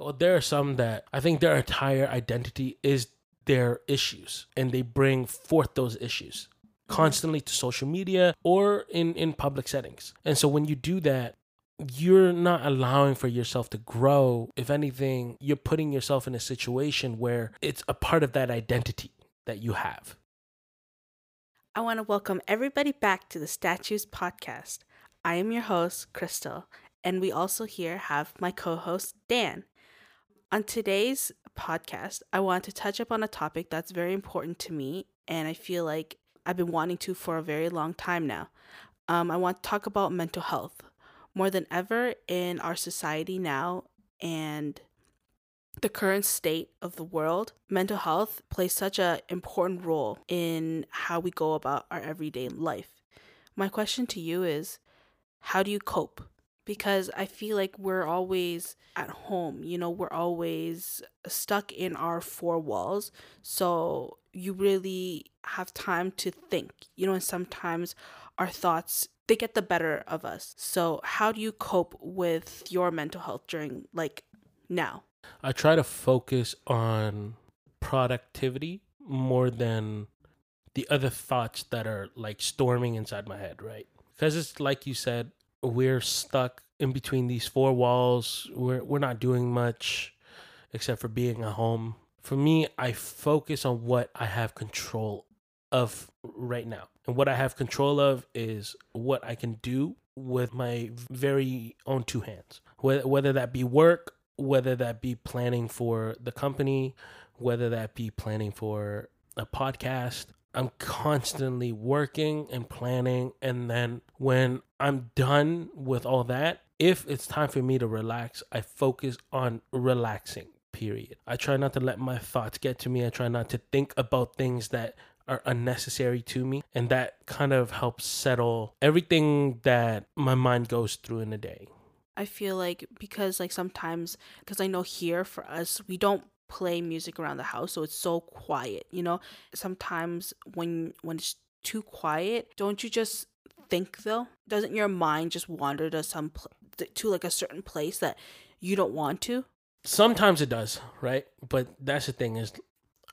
Well, there are some that I think their entire identity is their issues and they bring forth those issues constantly to social media or in in public settings. And so when you do that, you're not allowing for yourself to grow. If anything, you're putting yourself in a situation where it's a part of that identity that you have. I want to welcome everybody back to the Statues podcast. I am your host, Crystal, and we also here have my co host, Dan. On today's podcast, I want to touch up on a topic that's very important to me, and I feel like I've been wanting to for a very long time now. Um, I want to talk about mental health. More than ever in our society now and the current state of the world, mental health plays such an important role in how we go about our everyday life. My question to you is how do you cope? Because I feel like we're always at home, you know, we're always stuck in our four walls. So you really have time to think, you know, and sometimes our thoughts they get the better of us. So, how do you cope with your mental health during like now? I try to focus on productivity more than the other thoughts that are like storming inside my head, right? Because it's like you said, we're stuck in between these four walls. We're we're not doing much except for being at home. For me, I focus on what I have control of right now. And what I have control of is what I can do with my very own two hands. Whether whether that be work, whether that be planning for the company, whether that be planning for a podcast, I'm constantly working and planning. And then when I'm done with all that, if it's time for me to relax, I focus on relaxing, period. I try not to let my thoughts get to me. I try not to think about things that are unnecessary to me. And that kind of helps settle everything that my mind goes through in a day. I feel like because, like, sometimes, because I know here for us, we don't play music around the house so it's so quiet you know? Sometimes when when it's too quiet don't you just think though? Doesn't your mind just wander to some pl- to like a certain place that you don't want to? Sometimes it does right? But that's the thing is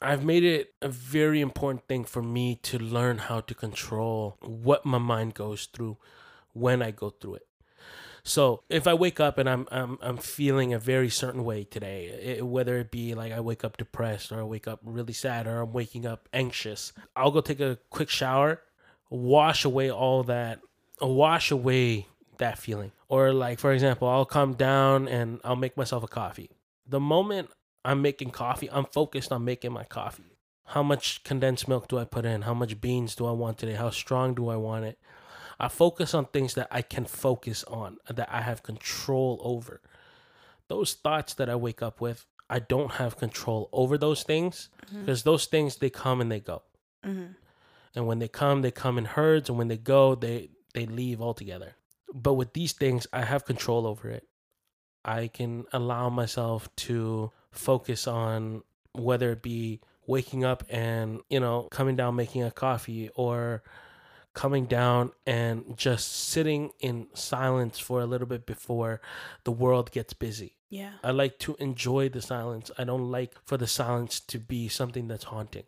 I've made it a very important thing for me to learn how to control what my mind goes through when I go through it. So if I wake up and I'm I'm I'm feeling a very certain way today, it, whether it be like I wake up depressed or I wake up really sad or I'm waking up anxious, I'll go take a quick shower, wash away all that, wash away that feeling. Or like for example, I'll come down and I'll make myself a coffee. The moment I'm making coffee, I'm focused on making my coffee. How much condensed milk do I put in? How much beans do I want today? How strong do I want it? I focus on things that I can focus on, that I have control over. Those thoughts that I wake up with, I don't have control over those things because mm-hmm. those things they come and they go. Mm-hmm. And when they come, they come in herds, and when they go, they they leave altogether. But with these things, I have control over it. I can allow myself to focus on whether it be waking up and you know coming down making a coffee or coming down and just sitting in silence for a little bit before the world gets busy. Yeah. I like to enjoy the silence. I don't like for the silence to be something that's haunting.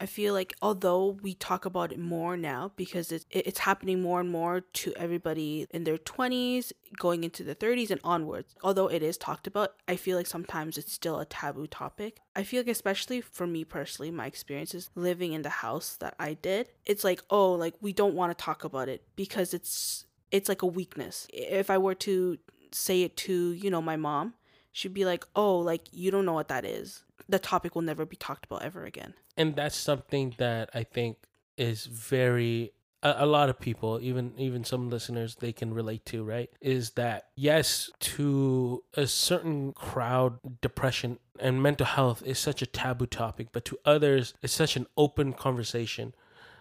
I feel like although we talk about it more now because it's it's happening more and more to everybody in their 20s, going into the 30s and onwards. Although it is talked about, I feel like sometimes it's still a taboo topic. I feel like especially for me personally, my experiences living in the house that I did, it's like, oh, like we don't want to talk about it because it's it's like a weakness. If I were to say it to, you know, my mom, she'd be like, "Oh, like you don't know what that is." The topic will never be talked about ever again. And that's something that I think is very a, a, lot of people even even some listeners they can relate to right is that yes to a certain crowd depression and mental health is such a taboo topic but to others it's such an open conversation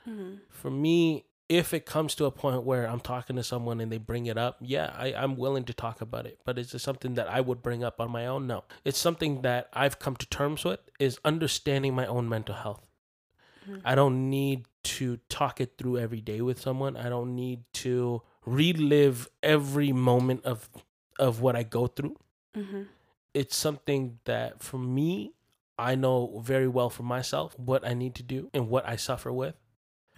mm-hmm. for me if it comes to a point where I'm talking to someone and they bring it up, yeah, I, I'm willing to talk about it. But is it something that I would bring up on my own? No. It's something that I've come to terms with is understanding my own mental health. Mm-hmm. I don't need to talk it through every day with someone. I don't need to relive every moment of of what I go through. Mm-hmm. it's something that for me, I know very well for myself what I need to do and what I suffer with.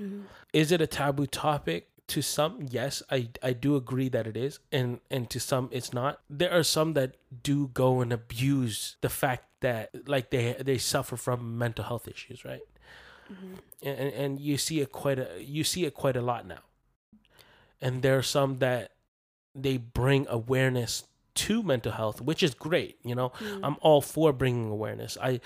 Mhm. Is it a taboo topic? To some, yes, I, I do agree that it is, and and to some it's not. There are some that do go and abuse the fact that like they they suffer from mental health issues, right? Mhm. and, and- you see it quite a you see it quite a lot now and there are some that they bring awareness to mental health which is great you know Mhm. i'm all for bringing awareness i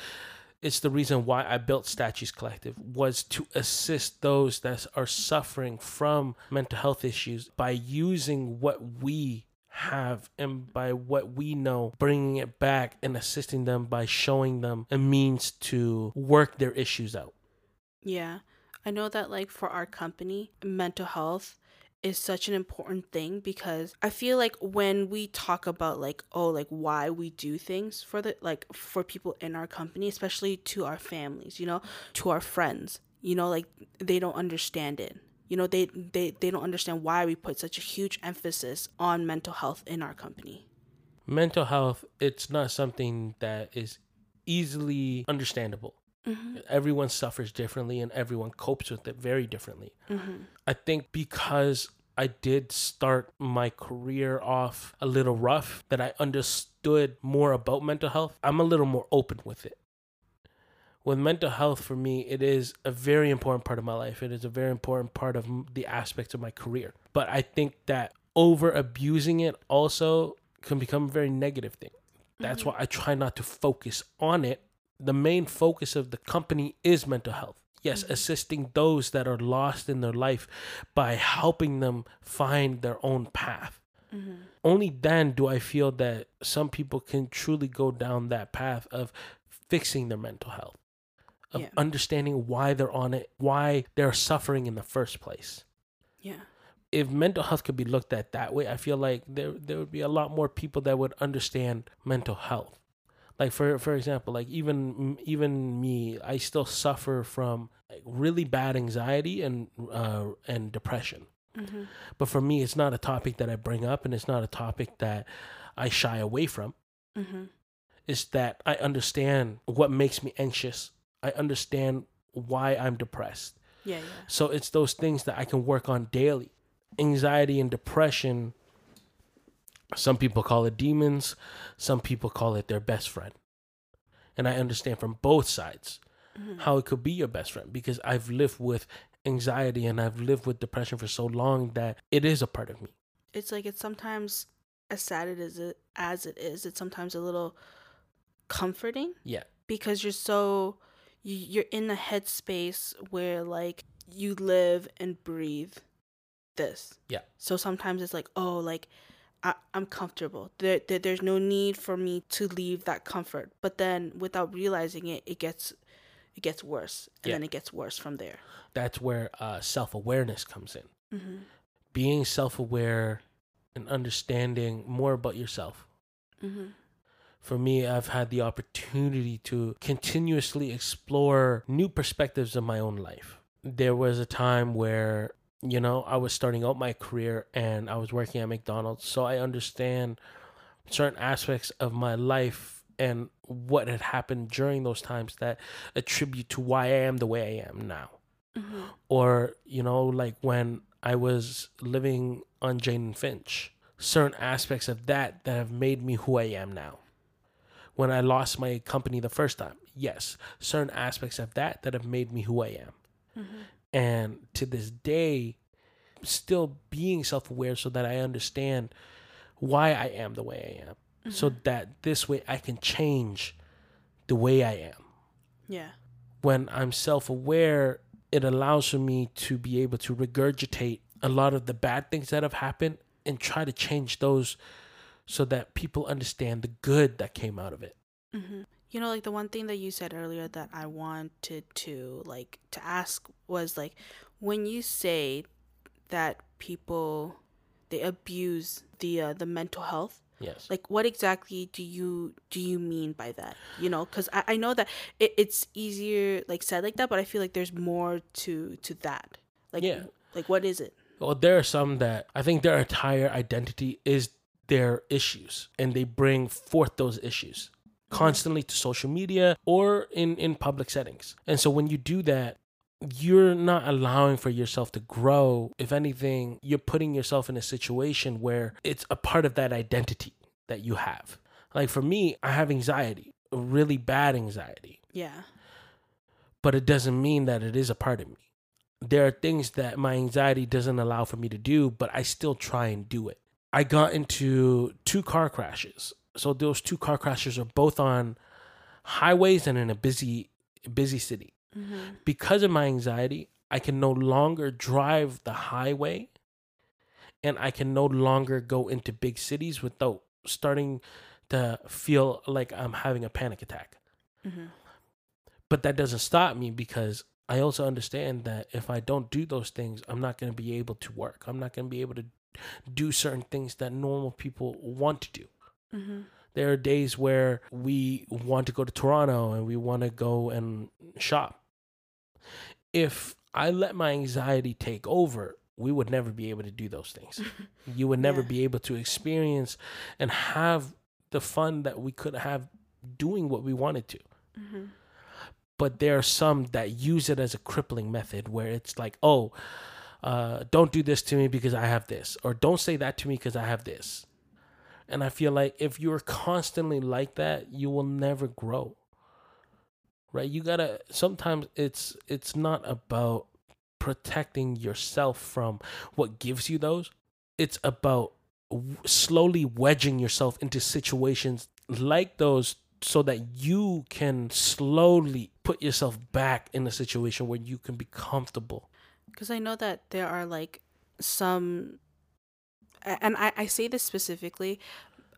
it's the reason why i built statues collective was to assist those that are suffering from mental health issues by using what we have and by what we know bringing it back and assisting them by showing them a means to work their issues out Yeah. I know that like for our company, mental health is such an important thing because I feel like when we talk about like oh like why we do things for the like for people in our company, especially to our families, you know, to our friends, you know, like they don't understand it. You know, they they they don't understand why we put such a huge emphasis on mental health in our company. mental health it's not something that is easily understandable Mhm. everyone suffers differently and everyone copes with it very differently Mhm. i think because i did start my career off a little rough that i understood more about mental health. I'm a little more open with it. With mental health for me it is a very important part of my life. It is a very important part of the aspects of my career. But i think that over abusing it also can become a very negative thing. That's Mhm. why i try not to focus on it. The main focus of the company is mental health yes assisting those that are lost in their life by helping them find their own path Mhm. only then do I feel that some people can truly go down that path of fixing their mental health, of Yeah. understanding why they're on it, why they're suffering in the first place. Yeah. If mental health could be looked at that way, I feel like there there would be a lot more people that would understand mental health. Like for for example, like even even me, I still suffer from like really bad anxiety and uh, and depression. Mhm. But for me, it's not a topic that I bring up and it's not a topic that I shy away from. Mhm. It's that I understand what makes me anxious. I understand why I'm depressed. Yeah, yeah. So it's those things that I can work on daily. Anxiety and depression, some people call it demons, some people call it their best friend. And I understand from both sides Mhm. how it could be your best friend because I've lived with anxiety and I've lived with depression for so long that it is a part of me. it's like it's sometimes as sad it is as it is it's sometimes a little comforting Yeah. because you're so you, you're in a headspace where like you live and breathe this Yeah. so sometimes it's like oh like I, i'm comfortable there, there there's no need for me to leave that comfort but then without realizing it it gets it gets worse and Yeah. then it gets worse from there That's where uh, self awareness comes in. mm-hmm. Being self aware and understanding more about yourself. Mm-hmm. For me, I've had the opportunity to continuously explore new perspectives of my own life. There was a time where, you know, I was starting out my career and I was working at McDonald's. So I understand certain aspects of my life and what had happened during those times that attribute to why I am the way I am now. Mm-hmm. or you know like when i was living on jane and finch certain aspects of that that have made me who i am now when i lost my company the first time yes certain aspects of that that have made me who i am Mm-hmm. And to this day still being self-aware so that i understand why i am the way i am. So that this way i can change the way i am. Yeah. When I'm self aware, it allows for me to be able to regurgitate a lot of the bad things that have happened and try to change those so that people understand the good that came out of it. hmm You know, like the one thing that you said earlier that I wanted to like to ask was like when you say that people they abuse the uh, the mental health Yes. like what exactly do you do you mean by that you know because I, I know that it, it's easier like said like that but i feel like there's more to to that like Yeah. like what is it well, there are some that I think their entire identity is their issues and they bring forth those issues constantly to social media or in in public settings. And so when you do that, you're not allowing for yourself to grow. If anything, you're putting yourself in a situation where it's a part of that identity that you have. Like for me, I have anxiety, really bad anxiety, Yeah. but it doesn't mean that it is a part of me. There are things that my anxiety doesn't allow for me to do, but I still try and do it. I got into two car crashes. So those two car crashes are both on highways and in a busy busy city. Mm-hmm. Because of my anxiety, I can no longer drive the highway and I can no longer go into big cities without starting to feel like I'm having a panic attack. Mm-hmm. But that doesn't stop me because I also understand that if I don't do those things, I'm not going to be able to work. I'm not going to be able to do certain things that normal people want to do. Mm-hmm. There are days where we want to go to Toronto and we want to go and shop. If I let my anxiety take over, we would never be able to do those things. You would never Yeah. be able to experience and have the fun that we could have doing what we wanted to. Mm-hmm. But there are some that use it as a crippling method where it's like, oh, uh, don't do this to me because I have this, or don't say that to me because I have this. And I feel like if you're constantly like that, you will never grow. Right? You gotta. Sometimes it's it's not about protecting yourself from what gives you those. It's about w- slowly wedging yourself into situations like those so that you can slowly put yourself back in a situation where you can be comfortable. because I know that there are like some, and I, I say this specifically,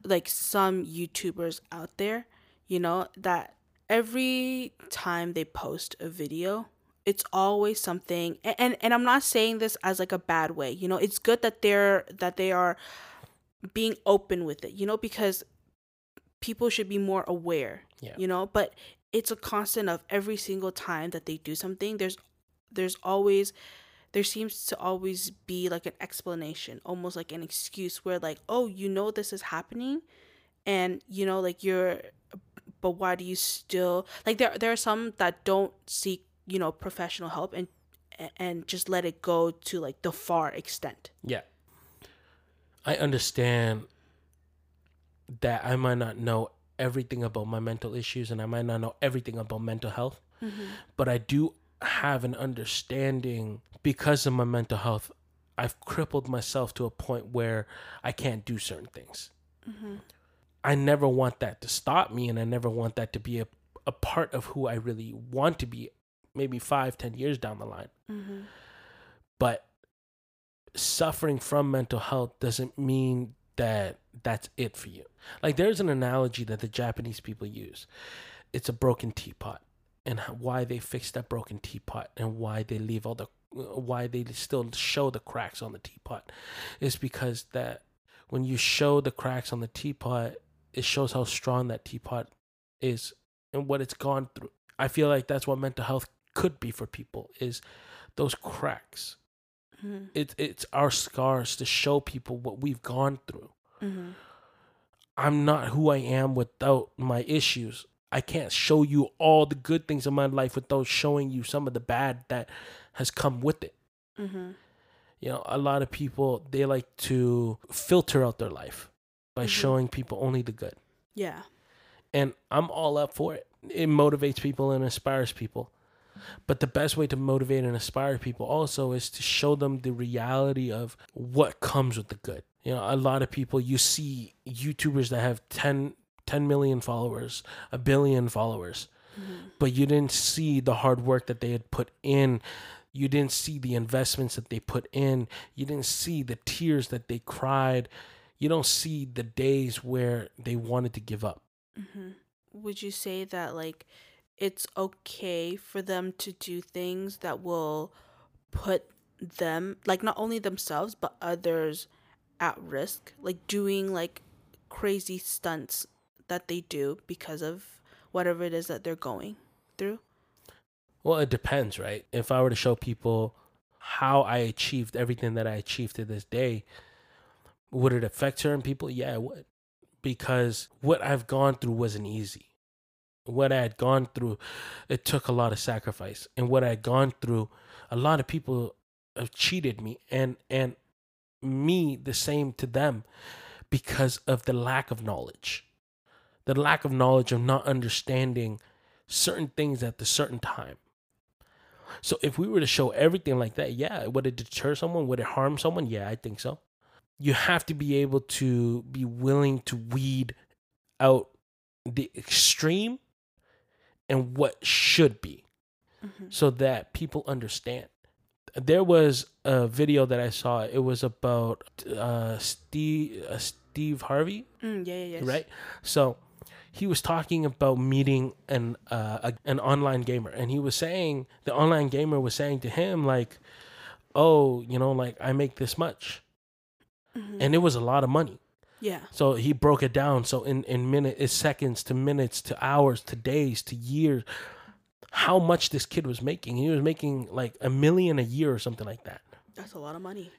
like some YouTubers out there, you know, that every time they post a video, it's always something, a- and and I'm not saying this as like a bad way, you know, it's good that they're that they are being open with it, you know, because people should be more aware, Yeah. you know, but it's a constant of every single time that they do something, there's there's always there seems to always be like an explanation, almost like an excuse where like, oh, you know this is happening and you know like you're but why do you still like there there are some that don't seek, you know, professional help and and just let it go to like the far extent. Yeah. I understand that I might not know everything about my mental issues and I might not know everything about mental health, mm-hmm. but I do have an understanding because of my mental health. I've crippled myself to a point where I can't do certain things. Mm-hmm. I never want that to stop me, and I never want that to be a, a part of who I really want to be, maybe five, ten years down the line. Mm-hmm. But suffering from mental health doesn't mean that that's it for you. Like there's an analogy that the Japanese people use. It's a broken teapot and why they fix that broken teapot and why they leave all the why they still show the cracks on the teapot is because that when you show the cracks on the teapot it shows how strong that teapot is and what it's gone through. I feel like that's what mental health could be for people is those cracks Mm-hmm. it's it's our scars to show people what we've gone through. Mm-hmm. I'm not who I am without my issues. I can't show you all the good things in my life without showing you some of the bad that has come with it. Mm-hmm. You know, a lot of people they like to filter out their life by Mhm. showing people only the good. Yeah. And I'm all up for it. It motivates people and inspires people. But the best way to motivate and inspire people also is to show them the reality of what comes with the good. You know, a lot of people you see YouTubers that have 10, 10 million followers, a billion followers, but you didn't see the hard work that they had put in. You didn't see the investments that they put in. You didn't see the tears that they cried. You don't see the days where they wanted to give up. Mm-hmm. Would you say that like it's okay for them to do things that will put them like not only themselves but others at risk, like doing like crazy stunts that they do because of whatever it is that they're going through? Well, it depends, right? If I were to show people how I achieved everything that I achieved to this day, Would it affect certain people? Yeah, it would. Because what I've gone through wasn't easy. What I had gone through, it took a lot of sacrifice. And what I had gone through, a lot of people have cheated me and and me the same to them because of the lack of knowledge. The lack of knowledge of not understanding certain things at the certain time. So if we were to show everything like that, yeah, would it deter someone? Would it harm someone? Yeah, I think so. You have to be able to be willing to weed out the extreme and what should be Mm-hmm. so that people understand. There was a video that I saw. It was about uh, Steve uh, Steve Harvey, Mm, yeah, yeah, yes. right? So he was talking about meeting an uh, a, an online gamer, and he was saying the online gamer was saying to him like, "Oh, you know, like I make this much," Mhm. and it was a lot of money. yeah. So he broke it down. So in in minutes, seconds to minutes to hours to days to years, how much this kid was making. He was making like a million a year or something like that. That's a lot of money.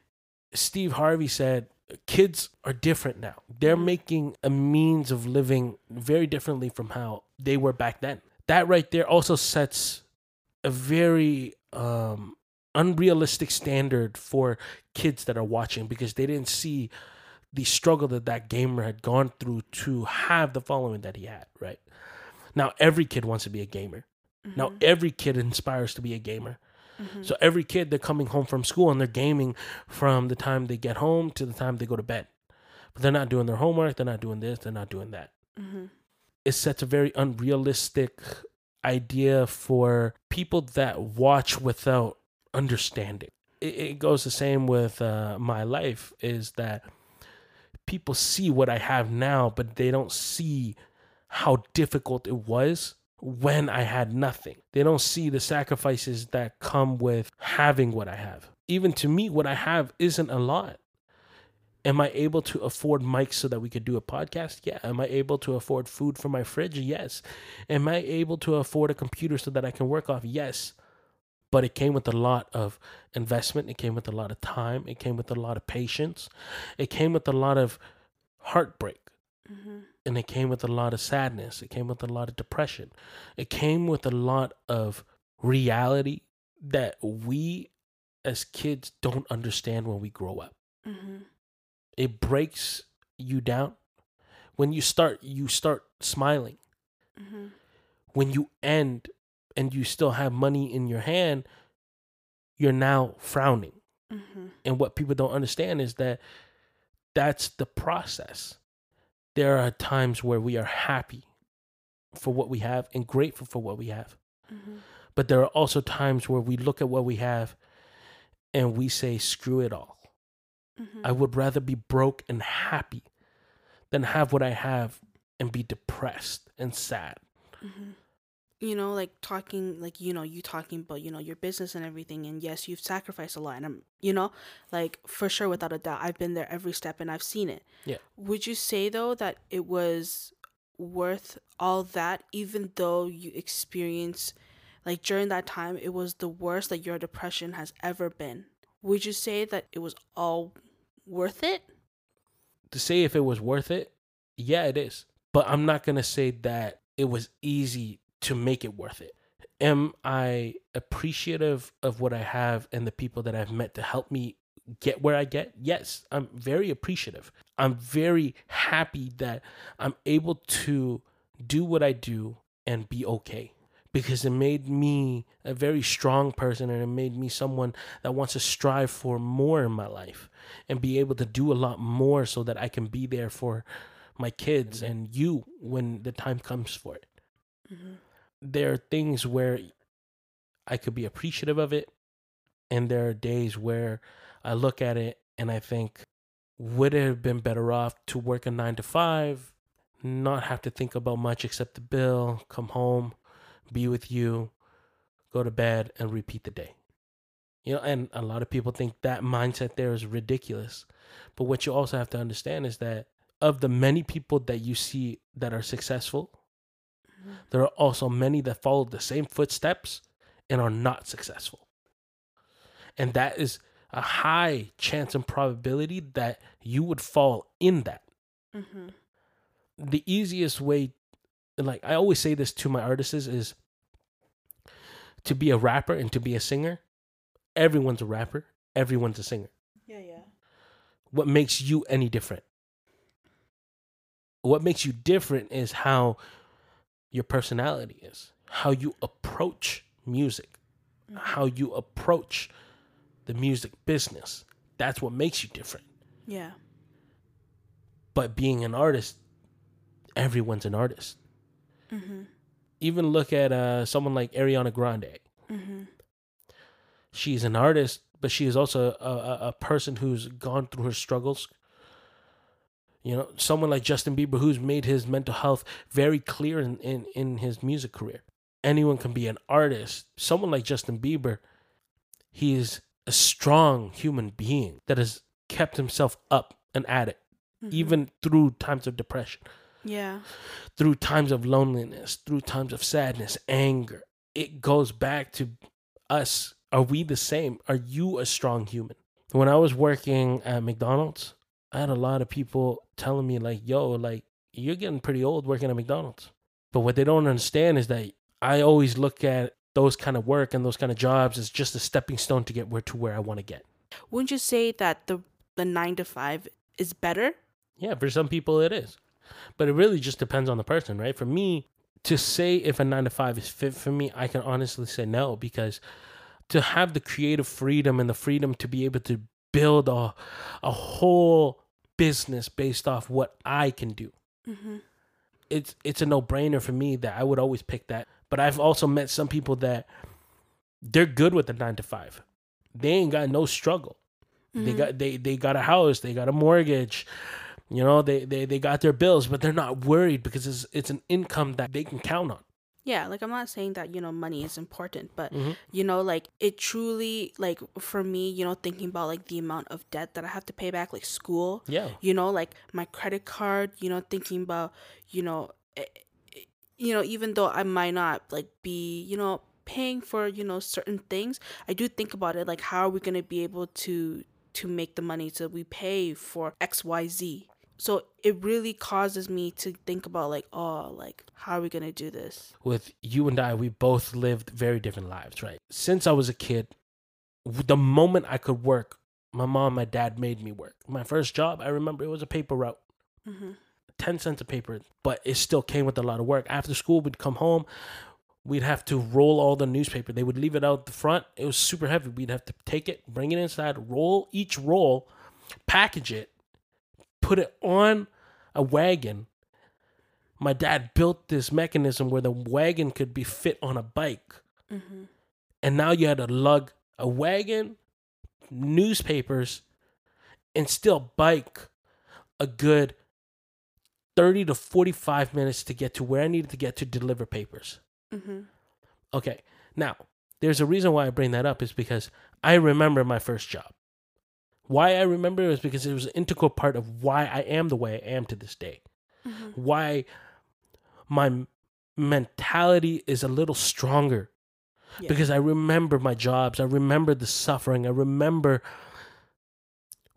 Steve Harvey said kids are different now. They're Mhm. making a means of living very differently from how they were back then. That right there also sets a very um unrealistic standard for kids that are watching because they didn't see the struggle that that gamer had gone through to have the following that he had, right? Now every kid wants to be a gamer. Now Mhm. every kid inspires to be a gamer. Mhm. So every kid they're coming home from school and they're gaming from the time they get home to the time they go to bed. But they're not doing their homework, they're not doing this, they're not doing that. Mhm. It sets a very unrealistic idea for people that watch without understanding. It, it goes the same with uh, my life is that people see what I have now, but they don't see how difficult it was when I had nothing. They don't see the sacrifices that come with having what I have. Even to me, what I have isn't a lot. Am I able to afford mics so that we could do a podcast? Yeah. Am I able to afford food for my fridge? Yes. Am I able to afford a computer so that I can work off? Yes. But it came with a lot of investment. It came with a lot of time. It came with a lot of patience. It came with a lot of heartbreak Mhm. and it came with a lot of sadness. It came with a lot of depression. It came with a lot of reality that we as kids don't understand when we grow up. Mhm. It breaks you down. When you start, you start smiling. Mhm. When you end and you still have money in your hand, you're now frowning. Mhm. And what people don't understand is that that's the process. There are times where we are happy for what we have and grateful for what we have. Mhm. But there are also times where we look at what we have and we say, screw it all. Mhm. I would rather be broke and happy than have what I have and be depressed and sad. Mhm. You know, like talking, like you know, you talking about you know your business and everything, and yes, you've sacrificed a lot, and I'm, you know, like for sure, without a doubt, I've been there every step, and I've seen it. Yeah. Would you say though that it was worth all that, even though you experience, like during that time, it was the worst that your depression has ever been? Would you say that it was all worth it? To say if it was worth it, yeah, it is. But I'm not going to say that it was easy to make it worth it. Am I appreciative of what I have and the people that I've met to help me get where I get? Yes, I'm very appreciative. I'm very happy that I'm able to do what I do and be okay because it made me a very strong person and it made me someone that wants to strive for more in my life and be able to do a lot more so that I can be there for my kids and you when the time comes for it Mm-hmm. There are things where I could be appreciative of it, and there are days where I look at it and I think, would it have been better off to work a nine to five, not have to think about much except the bill, come home, be with you, go to bed, and repeat the day? You know, and a lot of people think that mindset there is ridiculous. But what you also have to understand is that of the many people that you see that are successful, there are also many that follow the same footsteps and are not successful. And that is a high chance and probability that you would fall in that. Mm-hmm. The easiest way, like I always say this to my artists, is to be a rapper and to be a singer. Everyone's a rapper, everyone's a singer. Yeah, yeah. What makes you any different? What makes you different is how your personality is, how you approach music, how you approach the music business. That's what makes you different. Yeah. But being an artist, everyone's an artist. Mhm. Even look at uh, someone like Ariana Grande. Mhm. She's an artist, but she is also a, a, a person who's gone through her struggles. You know, someone like Justin Bieber, who's made his mental health very clear in, in, in his music career. Anyone can be an artist. Someone like Justin Bieber, he is a strong human being that has kept himself up and at it, Mhm. even through times of depression. Yeah. through times of loneliness, through times of sadness, anger. It goes back to us. Are we the same? Are you a strong human? When I was working at McDonald's, I had a lot of people telling me, like, yo, like, you're getting pretty old working at McDonald's. But what they don't understand is that I always look at those kind of work and those kind of jobs as just a stepping stone to get where to where I want to get. Wouldn't you say that the the 9 to 5 is better? Yeah, for some people it is. But it really just depends on the person, right? For me, to say if a nine to five is fit for me, I can honestly say no because to have the creative freedom and the freedom to be able to build a, a whole business based off what I can do. Mhm. It's it's a no brainer for me that I would always pick that. But I've also met some people that they're good with the nine to five. They ain't got no struggle. They Mhm. got they they got a house, they got a mortgage, you know, they they they got their bills, but they're not worried because it's it's an income that they can count on. Yeah, like I'm not saying that, you know, money is important, but Mhm. you know, like it truly like for me, you know, thinking about like the amount of debt that I have to pay back like school, Yeah. you know, like my credit card, you know, thinking about, you know, eh, eh, you know, even though I might not like be, you know, paying for, you know, certain things, I do think about it like how are we going to be able to to make the money so we pay for XYZ. So it really causes me to think about like, oh, like how are we to do this? With you and I, we both lived very different lives, right? Since I was a kid, the moment I could work, my mom, my dad made me work. My first job, I remember it was a paper route. Mhm. 10 cents a paper, but it still came with a lot of work. After school, we'd come home, we'd have to roll all the newspaper. They would leave it out the front. It was super heavy. We'd have to take it, bring it inside, roll each roll, package it, put it on a wagon. My dad built this mechanism where the wagon could be fit on a bike. Mhm. And now you had to lug a wagon, newspapers, and still bike a good 30 to 45 minutes to get to where I needed to get to deliver papers. Mhm. Okay, now there's a reason why I bring that up is because I remember my first job. Why I remember it was because it was an integral part of why I am the way I am to this day. Mhm. Why my mentality is a little stronger Yeah. because I remember my jobs. I remember the suffering. I remember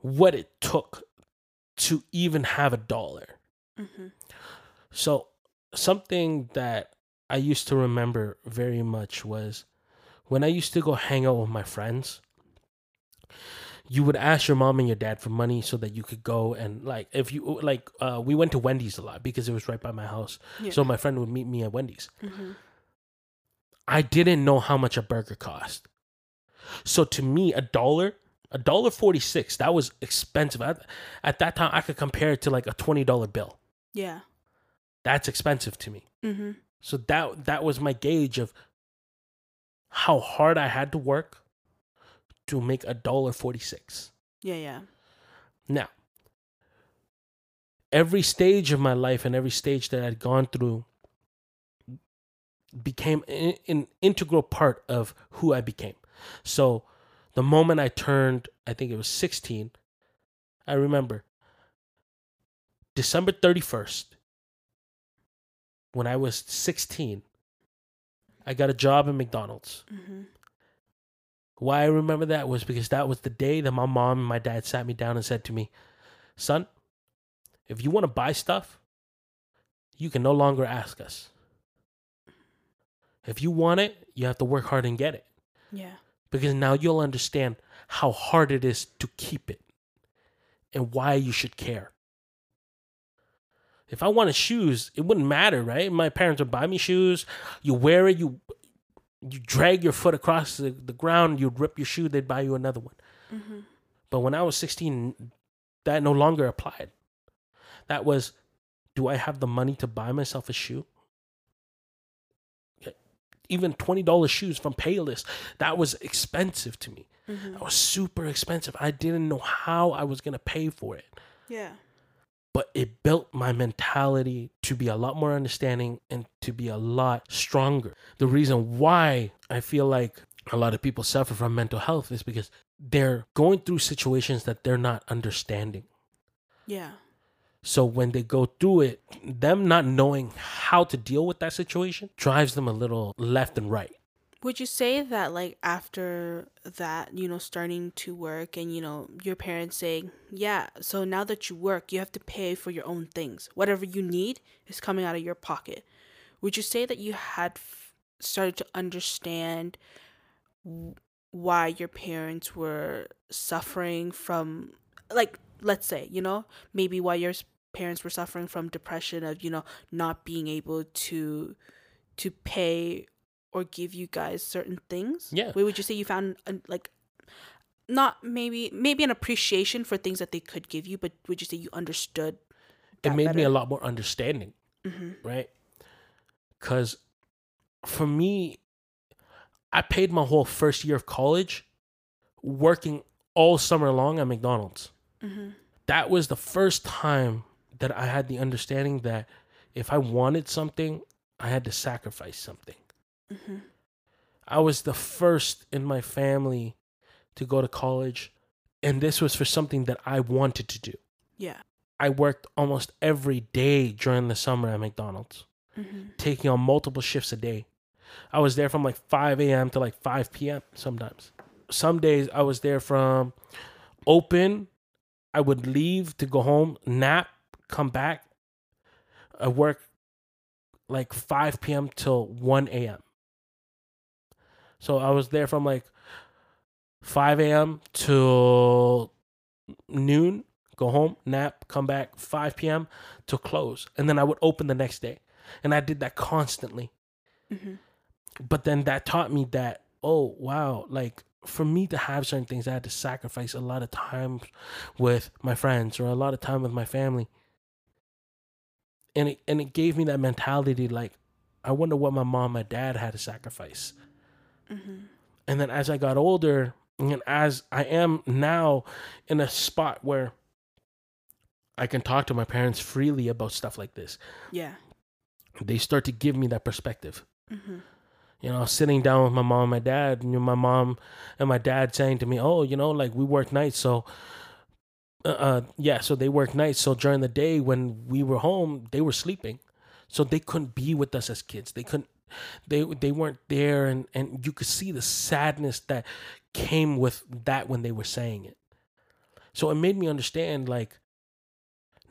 what it took to even have a dollar. Mhm. So, something that I used to remember very much was when I used to go hang out with my friends. You would ask your mom and your dad for money so that you could go and like if you like uh we went to Wendy's a lot because it was right by my house. Yeah. So my friend would meet me at Wendy's. Mhm. I didn't know how much a burger cost. So to me, a dollar, a dollar forty six, that was expensive. At, at that time, I could compare it to like a twenty dollar bill. Yeah. That's expensive to me. Mhm. So that that was my gauge of how hard I had to work to make a dollar forty six. Yeah, yeah. Now, every stage of my life and every stage that I'd gone through became an, integral part of who I became. So, the moment I turned, I think it was 16, I remember December 31st, when I was 16, I got a job at McDonald's. Mhm. Why I remember that was because that was the day that my mom and my dad sat me down and said to me, Son, if you want to buy stuff, you can no longer ask us. If you want it, you have to work hard and get it. Yeah. Because now you'll understand how hard it is to keep it and why you should care. If I wanted shoes, it wouldn't matter, right? My parents would buy me shoes. You wear it, you you drag your foot across the, the ground, you'd rip your shoe, they'd buy you another one. Mm-hmm. But when I was 16, that no longer applied. That was, do I have the money to buy myself a shoe? Even $20 shoes from Payless, that was expensive to me. Mm-hmm. That was super expensive. I didn't know how I was going to pay for it. Yeah. But it built my mentality to be a lot more understanding and to be a lot stronger. The reason why I feel like a lot of people suffer from mental health is because they're going through situations that they're not understanding. Yeah. So when they go through it, them not knowing how to deal with that situation drives them a little left and right. Would you say that like after that, you know, starting to work and you know, your parents saying, "Yeah, so now that you work, you have to pay for your own things. Whatever you need is coming out of your pocket." Would you say that you had f- started to understand w- why your parents were suffering from like let's say, you know, maybe why your parents were suffering from depression of, you know, not being able to to pay or give you guys certain things? Yeah. Wait, would you say you found uh, like not maybe maybe an appreciation for things that they could give you, but would you say you understood? It made me a lot more understanding, Mm-hmm. right? Because for me, I paid my whole first year of college working all summer long at McDonald's. Mm-hmm. that was the first time that I had the understanding that if I wanted something, I had to sacrifice something. Mm-hmm. I was the first in my family to go to college, and this was for something that I wanted to do. Yeah. I worked almost every day during the summer at McDonald's, Mm-hmm. taking on multiple shifts a day. I was there from like 5 a.m. to like 5 p.m. sometimes. Some days I was there from open. I would leave to go home, nap, come back. I work like 5 p.m. till 1 a.m. So I was there from like 5 a.m. till noon, go home, nap, come back 5 p.m. to close. And then I would open the next day. And I did that constantly Mm-hmm. but then that taught me that oh wow like for me to have certain things i had to sacrifice a lot of time with my friends or a lot of time with my family and it and it gave me that mentality like i wonder what my mom and dad had to sacrifice Mm-hmm. and then as i got older and as i am now in a spot where i can talk to my parents freely about stuff like this Yeah. they start to give me that perspective Mm-hmm. you know, sitting down with my mom and my dad, and my mom and my dad saying to me, "Oh, you know, like we work nights, so uh, uh yeah, so they work nights, so during the day when we were home, they were sleeping, so they couldn't be with us as kids. They couldn't, they they weren't there, and and you could see the sadness that came with that when they were saying it. So it made me understand, like,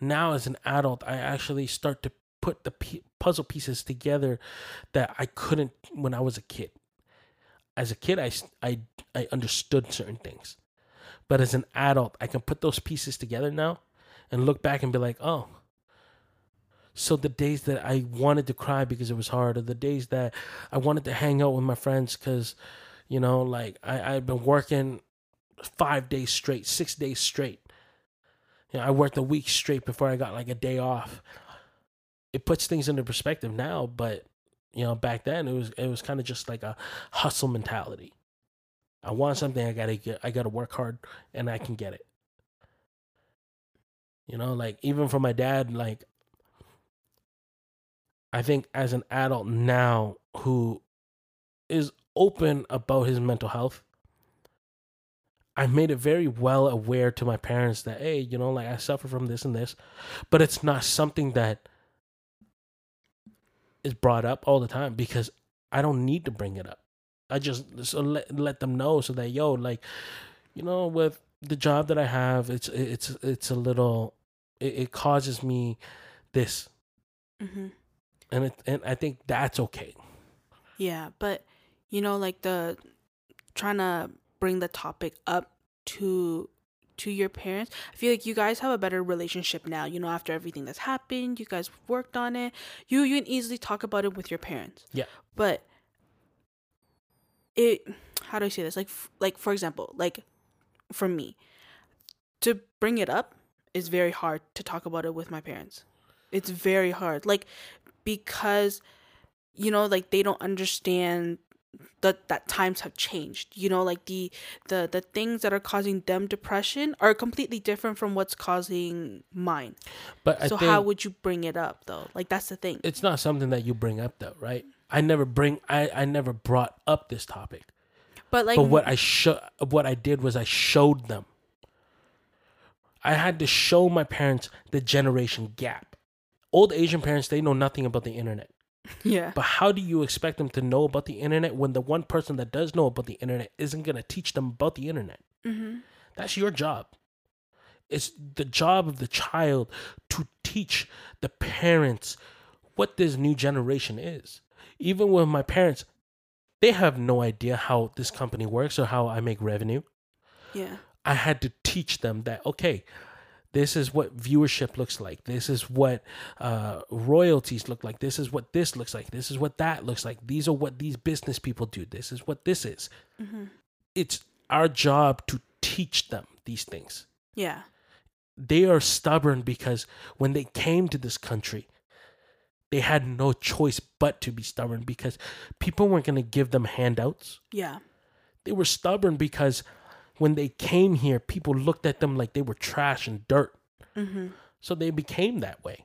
now as an adult, I actually start to put the p- puzzle pieces together that I couldn't when I was a kid. As a kid, i i, I understood certain things. But as an adult, I can put those pieces together now and look back and be like, oh, so the days that I wanted to cry because it was hard, or the days that I wanted to hang out with my friends because, you know, like I, I've been working five days straight, six days straight. You know, I worked a week straight before I got like a day off. It puts things into perspective now, but you know, back then it was it was kind of just like a hustle mentality. I want something, I gotta get, I gotta work hard, and I can get it. You know, like even for my dad, like I think as an adult now who is open about his mental health, I made it very well aware to my parents that hey, you know, like I suffer from this and this, but it's not something that is brought up all the time because I don't need to bring it up. I just so let let them know so that yo like, you know, with the job that I have, it's it's it's a little, it, it causes me this, Mm-hmm. And it and I think that's okay. Yeah, but you know, like the trying to bring the topic up to to your parents. I feel like you guys have a better relationship now. You know, after everything that's happened, you guys worked on it. You you can easily talk about it with your parents. Yeah. But it how do I say this? Like f- like for example, like for me, to bring it up is very hard to talk about it with my parents. It's very hard. Like because you know like they don't understand that that times have changed you know like the the the things that are causing them depression are completely different from what's causing mine But I so how would you bring it up though like that's the thing it's not something that you bring up though, right? I never bring I I never brought up this topic. but like but what I show what I did was I showed them. I had to show my parents the generation gap. Old Asian parents they know nothing about the internet. yeah But how do you expect them to know about the internet when the one person that does know about the internet isn't going to teach them about the internet? mm-hmm. That's your job. It's the job of the child to teach the parents what this new generation is. Even with my parents, they have no idea how this company works or how I make revenue. yeah I had to teach them that, okay, this is what viewership looks like. This is what uh, royalties look like. This is what this looks like. This is what that looks like. These are what these business people do. This is what this is. mm-hmm. It's our job to teach them these things. yeah They are stubborn because when they came to this country, they had no choice but to be stubborn because people weren't going to give them handouts. yeah They were stubborn because when they came here, people looked at them like they were trash and dirt. mm-hmm. So they became that way.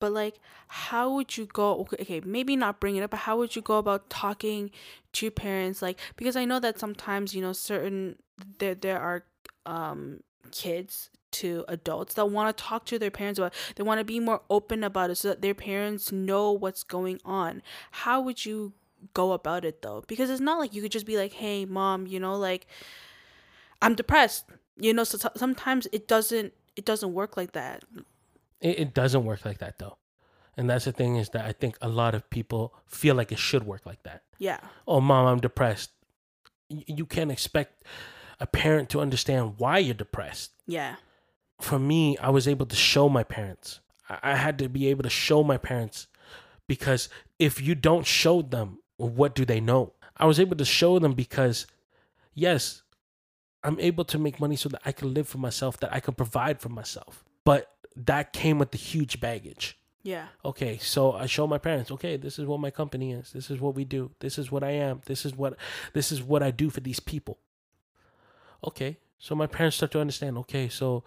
but like how would you go okay, okay maybe not bring it up but how would you go about talking to your parents like because i know that sometimes you know certain there there are um kids to adults that want to talk to their parents about they want to be more open about it so that their parents know what's going on how would you go about it though because it's not like you could just be like hey mom you know like i'm depressed you know so sometimes it doesn't it doesn't work like that It, it doesn't work like that though. And that's the thing is that I think a lot of people feel like it should work like that. yeah Oh, mom, I'm depressed. Y- You can't expect a parent to understand why you're depressed. yeah For me, I was able to show my parents. I I had to be able to show my parents because if you don't show them, what do they know? I was able to show them because, yes, I'm able to make money so that I can live for myself, that I can provide for myself. But that came with the huge baggage. yeah Okay, so I show my parents, okay, this is what my company is. This is what we do. This is what I am. This is what this is what I do for these people. Okay. So my parents start to understand, okay, so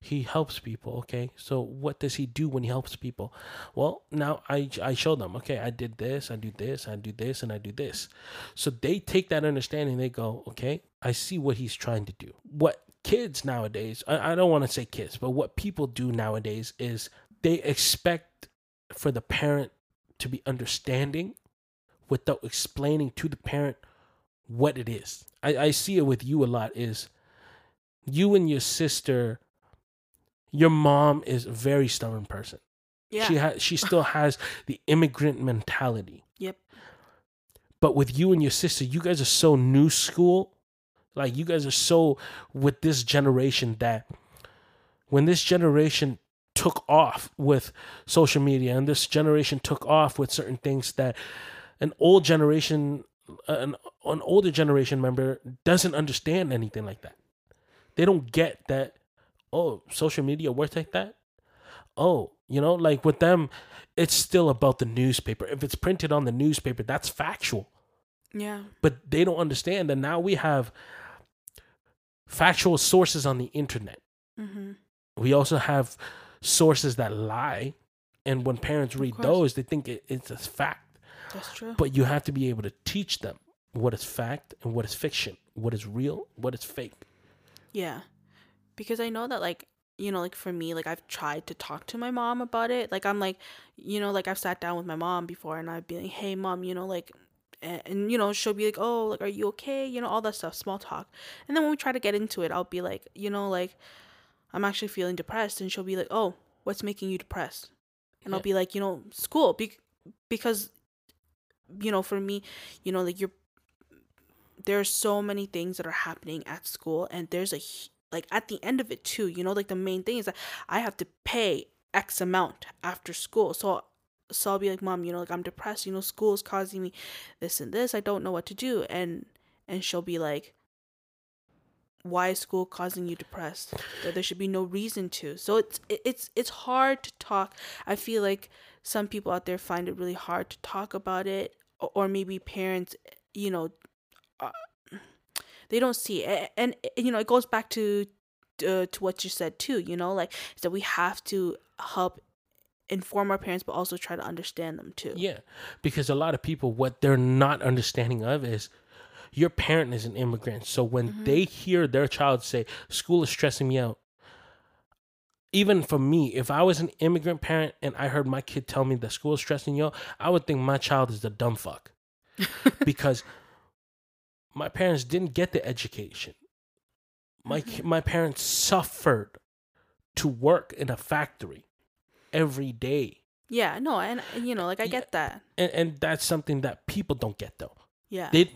he helps people, okay? So what does he do when he helps people? Well, now I I show them, okay, I did this, I do this, I do this and I do this. So they take that understanding, they go, okay, I see what he's trying to do. What kids nowadays, I, I don't want to say kids, but what people do nowadays is they expect for the parent to be understanding without explaining to the parent what it is. I, I see it with you a lot is you and your sister your mom is a very stubborn person. yeah She has she still has the immigrant mentality. Yep. But with you and your sister, you guys are so new school. Like you guys are so with this generation that when this generation took off with social media and this generation took off with certain things that an old generation uh, an, an older generation member doesn't understand anything like that. They don't get that oh, social media works like that. Oh, you know, like with them it's still about the newspaper. If it's printed on the newspaper, that's factual yeah but they don't understand that now we have factual sources on the internet. mm-hmm. We also have sources that lie, and when parents read those, they think it, it's a fact. that's true But you have to be able to teach them what is fact and what is fiction, what is real, what is fake. Yeah. Because I know that like, you know, like for me, like I've tried to talk to my mom about it. Like I'm like, you know, like I've sat down with my mom before and I'd be like, "Hey mom, you know, like and, and you know she'll be like oh like are you okay? You know all that stuff small talk. And then when we try to get into it i'll be like you know like i'm actually feeling depressed. And she'll be like oh what's making you depressed? And i'll be like you know school be- because you know for me you know like you're there's so many things that are happening at school and there's a like at the end of it too you know like the main thing is that i have to pay x amount after school. So so i'll be like mom you know like i'm depressed. You know school is causing me this and this. I don't know what to do. And and she'll be like why is school causing you depressed? That there should be no reason to. So it's it's it's hard to talk. I feel like some people out there find it really hard to talk about it or, maybe parents you know uh, they don't see it and, and you know it goes back to uh, to what you said too you know like that we have to help inform our parents but also try to understand them too Yeah, because a lot of people, what they're not understanding of is your parent is an immigrant. So when they hear their child say, school is stressing me out, even for me, if I was an immigrant parent and I heard my kid tell me that school is stressing you out, I would think my child is the dumb fuck. because my parents didn't get the education. My, mm-hmm. ki- my parents suffered to work in a factory every day. yeah no and you know like i Yeah. get that. and, and that's something that people don't get though. Yeah. They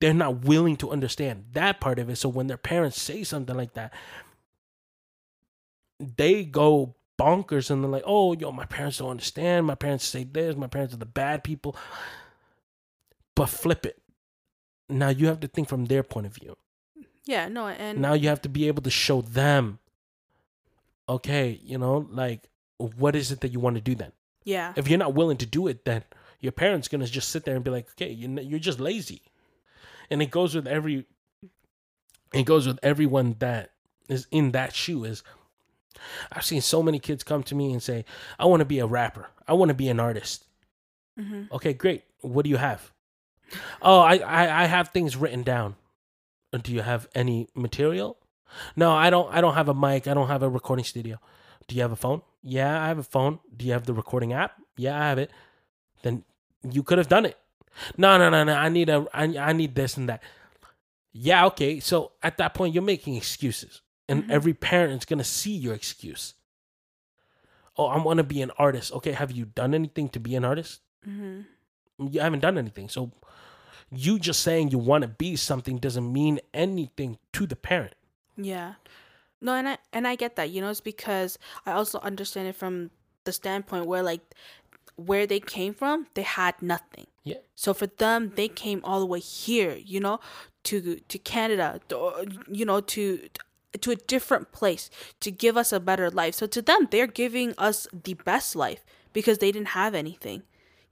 they're not willing to understand that part of it. So when their parents say something like that they go bonkers and they're like oh yo my parents don't understand. My parents say this. My parents are the bad people. But flip it now you have to think from their point of view yeah no and now you have to be able to show them okay you know like what is it that you want to do then yeah if you're not willing to do it, then your parents gonna just sit there and be like, okay, you're you're just lazy, and it goes with every. It goes with everyone that is in that shoe. Is I've seen so many kids come to me and say, I want to be a rapper. I want to be an artist. hmm Okay, great. What do you have? Oh, I, I I have things written down. Uh, Do you have any material? No, I don't. I don't have a mic. I don't have a recording studio. Do you have a phone? Yeah, I have a phone. Do you have the recording app? Yeah, I have it. Then you could have done it. No, no, no, no. I need a. I, I need this and that. Yeah, okay. So at that point, you're making excuses, and Mhm. every parent is gonna see your excuse. Oh, I want to be an artist. Okay, have you done anything to be an artist? Mm-hmm. you haven't done anything. So you just saying you want to be something doesn't mean anything to the parent. Yeah. No, and I and I get that. You know, it's because I also understand it from the standpoint where like where they came from, they had nothing. Yeah. So for them, they came all the way here, you know, to to Canada, to, you know, to to a different place to give us a better life. So to them, they're giving us the best life because they didn't have anything.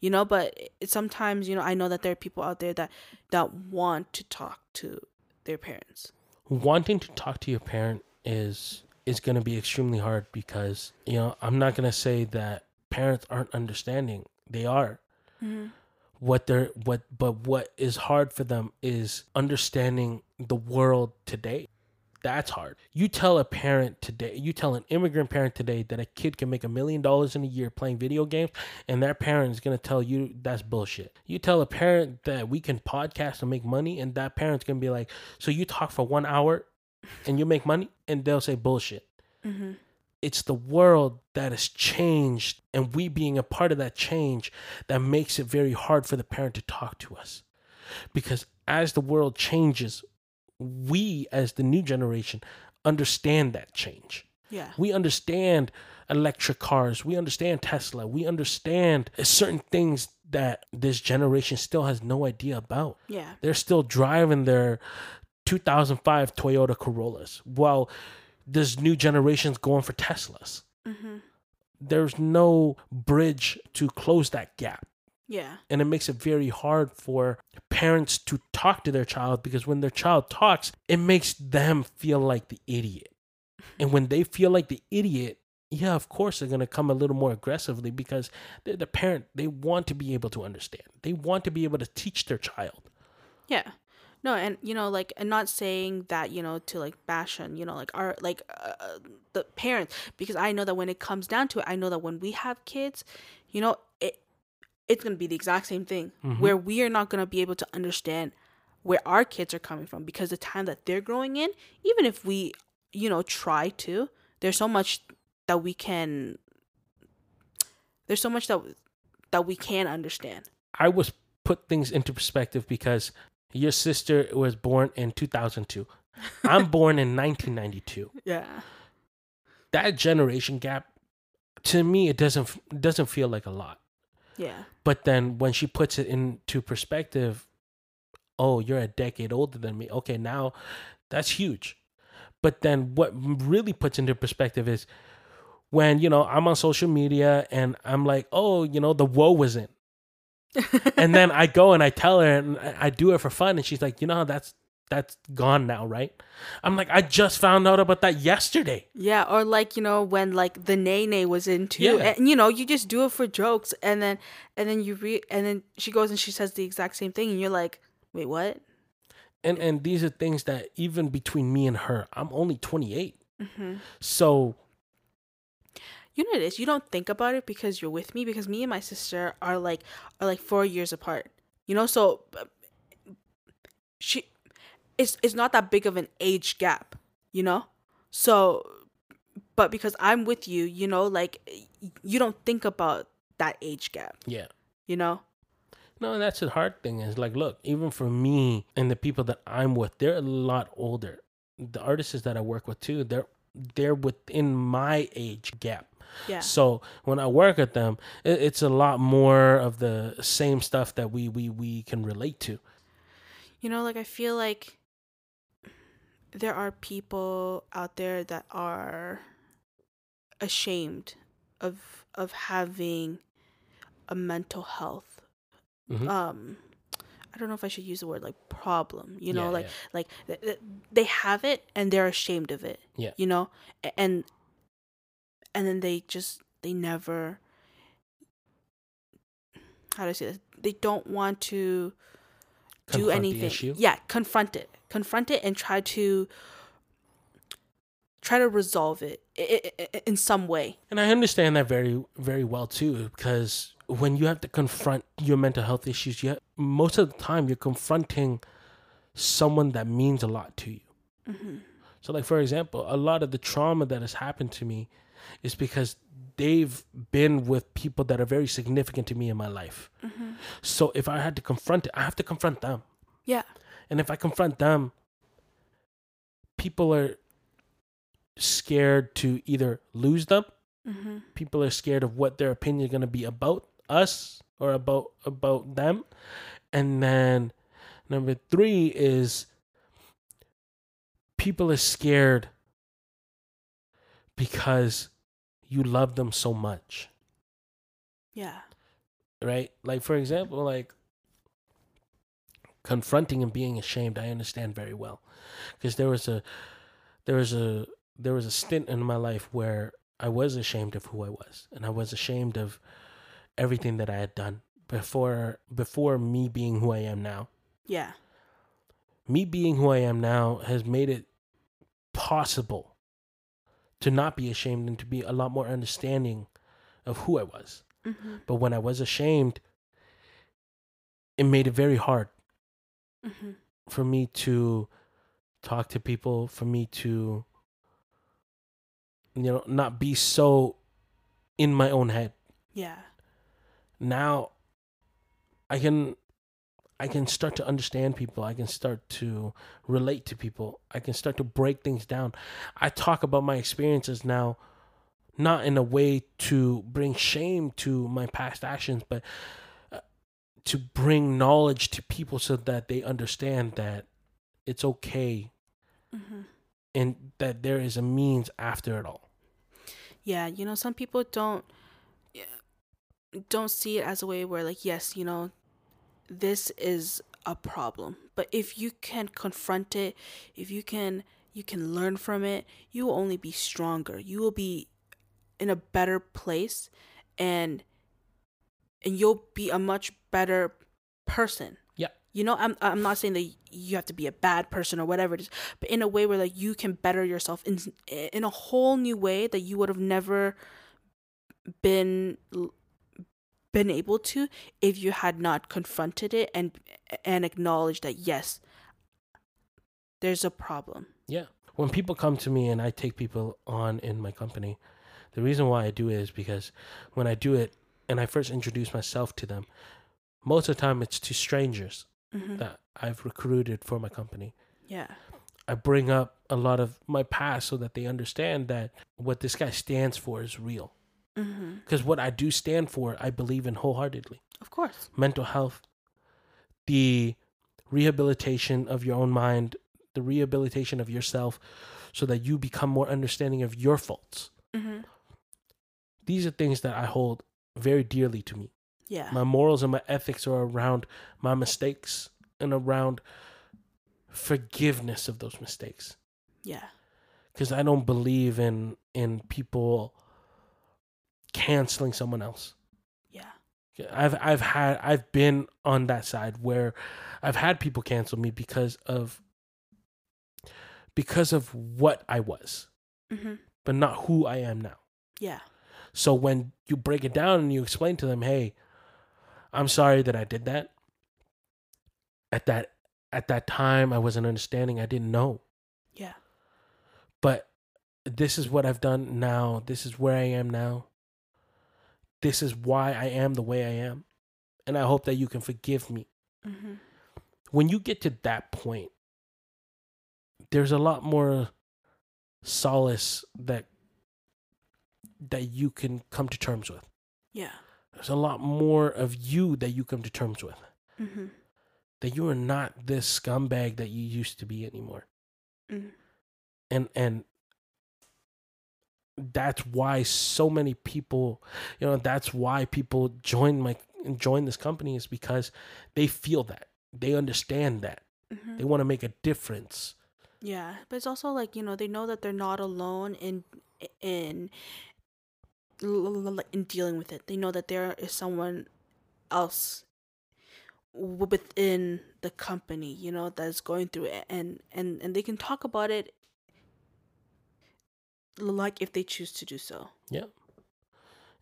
You know, but sometimes, you know, I know that there are people out there that that want to talk to their parents. Wanting to talk to your parent is is going to be extremely hard because, you know, I'm not going to say that parents aren't understanding. They are. Mm-hmm. What they're what but what is hard for them is understanding the world today. That's hard. You tell a parent today, you tell an immigrant parent today that a kid can make a million dollars in a year playing video games, and that parent is going to tell you that's bullshit. You tell a parent that we can podcast and make money, and that parent's going to be like, So you talk for one hour and you make money? And they'll say bullshit. Mm-hmm. It's the world that has changed, and we being a part of that change that makes it very hard for the parent to talk to us. Because as the world changes, we as the new generation understand that change. Yeah. We understand electric cars. We understand Tesla. We understand certain things that this generation still has no idea about. Yeah. They're still driving their 2005 Toyota Corollas while this new generation's going for Teslas. Mm-hmm. There's no bridge to close that gap. Yeah. And it makes it very hard for parents to talk to their child because when their child talks, it makes them feel like the idiot. And when they feel like the idiot, yeah, of course they're going to come a little more aggressively because they're the parent. They want to be able to understand, they want to be able to teach their child. Yeah. No, and you know, like, and not saying that you know to like bash on you know like our like uh, the parents because I know that when it comes down to it, I know that when we have kids, you know, it's going to be the exact same thing Mhm. where we are not going to be able to understand where our kids are coming from because the time that they're growing in even if we you know try to there's so much that we can there's so much that that we can understand I was put things into perspective because your sister was born in 2002. I'm born in 1992. yeah That generation gap, to me, it doesn't doesn't feel like a lot. yeah But then when she puts it into perspective, oh, you're a decade older than me. Okay, now that's huge. But then what really puts into perspective is when, you know, I'm on social media and I'm like, oh, you know, the woe was in. and then I go and I tell her and I I do it for fun and she's like, you know, that's that's gone now, right? I'm like, I just found out about that yesterday. Yeah, or like you know when like the Nae Nae was in too, Yeah. and you know you just do it for jokes, and then and then you re and then she goes and she says the exact same thing, and you're like, wait, what? And and these are things that even between me and her, I'm only 28. Mm-hmm. So You know it is? You don't think about it because you're with me because me and my sister are like are like four years apart. You know, so uh, she it's it's not that big of an age gap. You know, so but because I'm with you, you know, like you don't think about that age gap. yeah. You know. No, that's the hard thing is like, look, even for me and the people that I'm with, they're a lot older. The artists that I work with too, they're they're within my age gap. Yeah. So when I work with them, it, it's a lot more of the same stuff that we we we can relate to. You know, like I feel like there are people out there that are ashamed of of having a mental health Mhm. um I don't know if I should use the word like problem, you know, Yeah, like yeah. like th- th- they have it and they're ashamed of it. Yeah. You know, and and then they just they never how do I say this? They don't want to Confront the anything. issue. Yeah, confront it. Confront it and try to try to resolve it in some way. And I understand that very, very well too, because when you have to confront your mental health issues, you have, most of the time you're confronting someone that means a lot to you. Mm-hmm. So, like for example, a lot of the trauma that has happened to me is because they've been with people that are very significant to me in my life. So, if I had to confront it, I have to confront them. Yeah. And if I confront them, people are scared to either lose them Mm-hmm. people are scared of what their opinion is going to be about us or about about them and then number 3 is people are scared because you love them so much Yeah. right like for example like confronting and being ashamed i understand very well because there was a there was a there was a stint in my life where i was ashamed of who i was and i was ashamed of everything that i had done before before me being who i am now Yeah. me being who i am now has made it possible to not be ashamed and to be a lot more understanding of who i was Mm-hmm. but when i was ashamed it made it very hard Mm-hmm. for me to talk to people, for me to you know not be so in my own head. Yeah. Now I can I can start to understand people. I can start to relate to people. I can start to break things down. I talk about my experiences now not in a way to bring shame to my past actions, but uh, to bring knowledge to people so that they understand that it's okay Mm-hmm. and that there is a means after it all. Yeah. You know, some people don't don't see it as a way where like yes, you know, this is a problem. But if you can confront it, if you can you can learn from it, you will only be stronger. You will be in a better place and and you'll be a much better person. Yeah. You know, I'm I'm not saying that you have to be a bad person or whatever it is, but in a way where like you can better yourself in in a whole new way that you would have never been been able to if you had not confronted it and and acknowledged that yes there's a problem Yeah. When people come to me and I take people on in my company, the reason why I do it is because when I do it and I first introduce myself to them, most of the time it's to strangers hmm that I've recruited for my company. yeah I bring up a lot of my past so that they understand that what this guy stands for is real. Hmm Because what I do stand for, I believe in wholeheartedly. of course Mental health, the rehabilitation of your own mind, the rehabilitation of yourself, so that you become more understanding of your faults. hmm These are things that I hold very dearly to me. yeah My morals and my ethics are around my mistakes and around forgiveness of those mistakes. yeah because I don't believe in in people canceling someone else. yeah I've I've had I've been on that side where I've had people cancel me because of because of what I was, hmm but not who I am now. yeah So when you break it down and you explain to them, "Hey, I'm sorry that I did that." At that at that time I wasn't understanding. I didn't know. yeah but this is what I've done now. This is where I am now. This is why I am the way I am. And I hope that you can forgive me. hmm When you get to that point, there's a lot more solace that that you can come to terms with. yeah There's a lot more of you that you come to terms with. hmm That you are not this scumbag that you used to be anymore. Mm. and and that's why so many people you know that's why people join my join this company is because they feel that. They understand that. Hmm they want to make a difference. Yeah, but it's also like you know they know that they're not alone in in in dealing with it. They know that there is someone else within the company, you know, that's going through it, and and and they can talk about it like if they choose to do so. Yeah.